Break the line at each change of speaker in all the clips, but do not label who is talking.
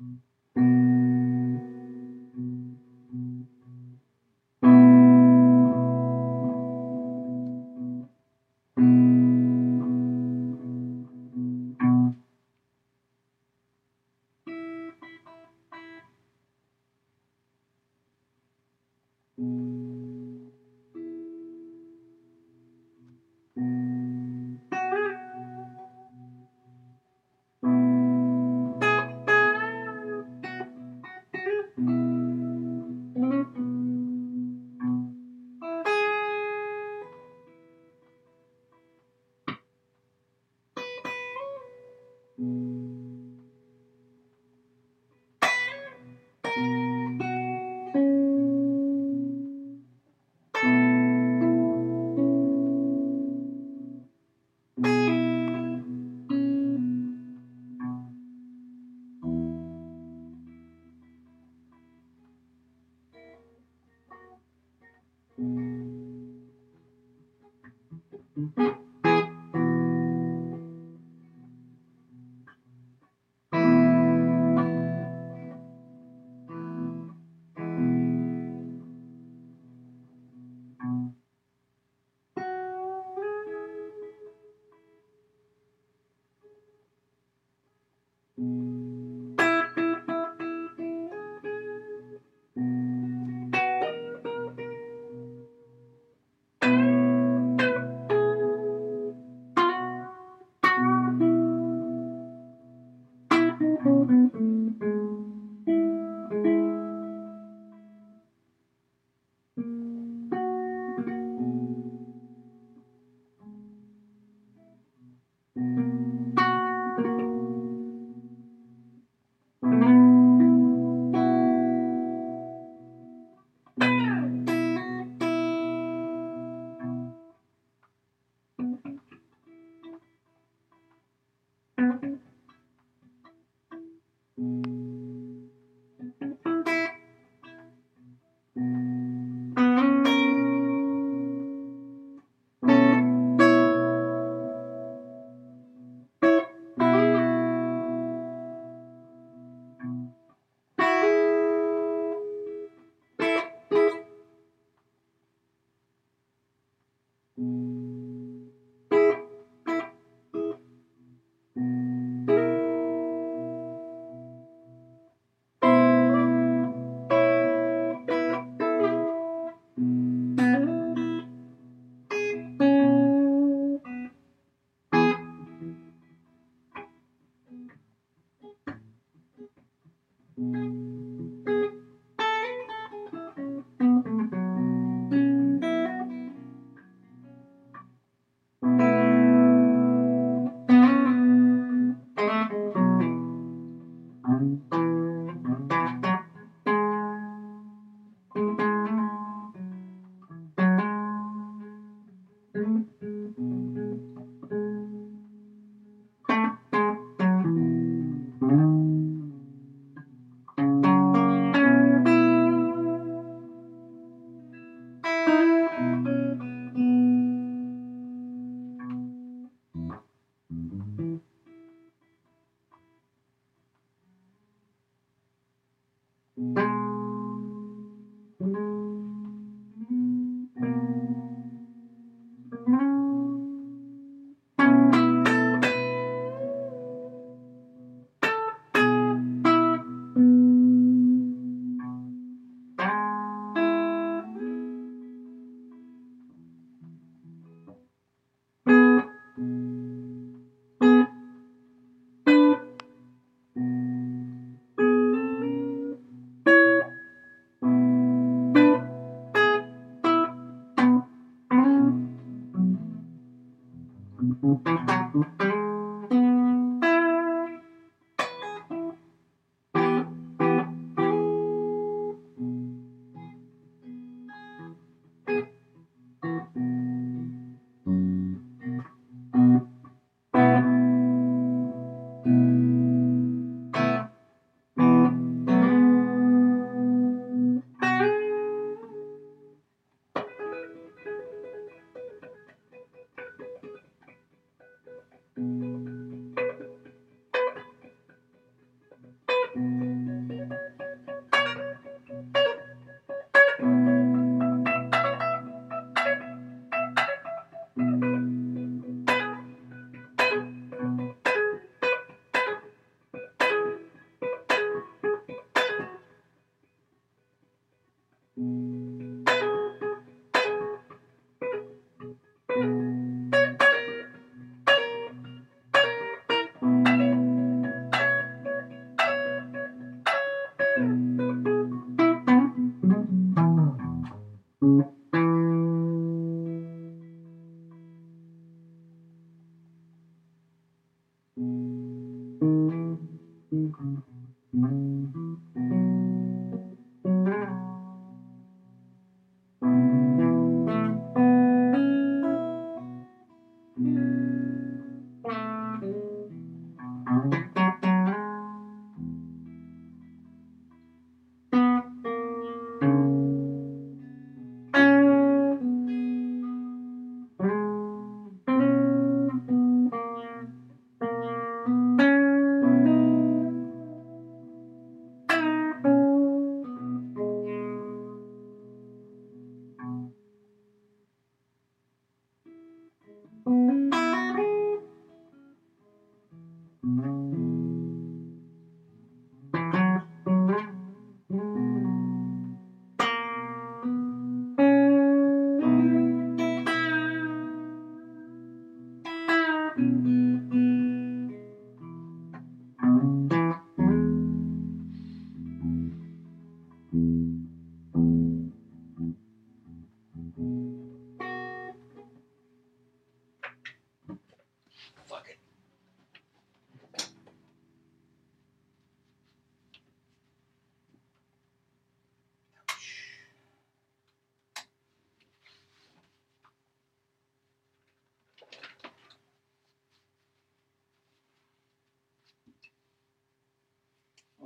Mm-hmm. Mm-hmm.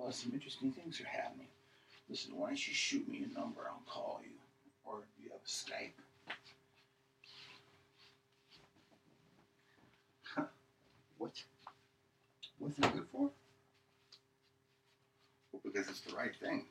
Well, some interesting things are happening. Listen, why don't you shoot me a number? I'll call you. Or if you have Skype.
What? What's it good for?
Well, because it's the right thing.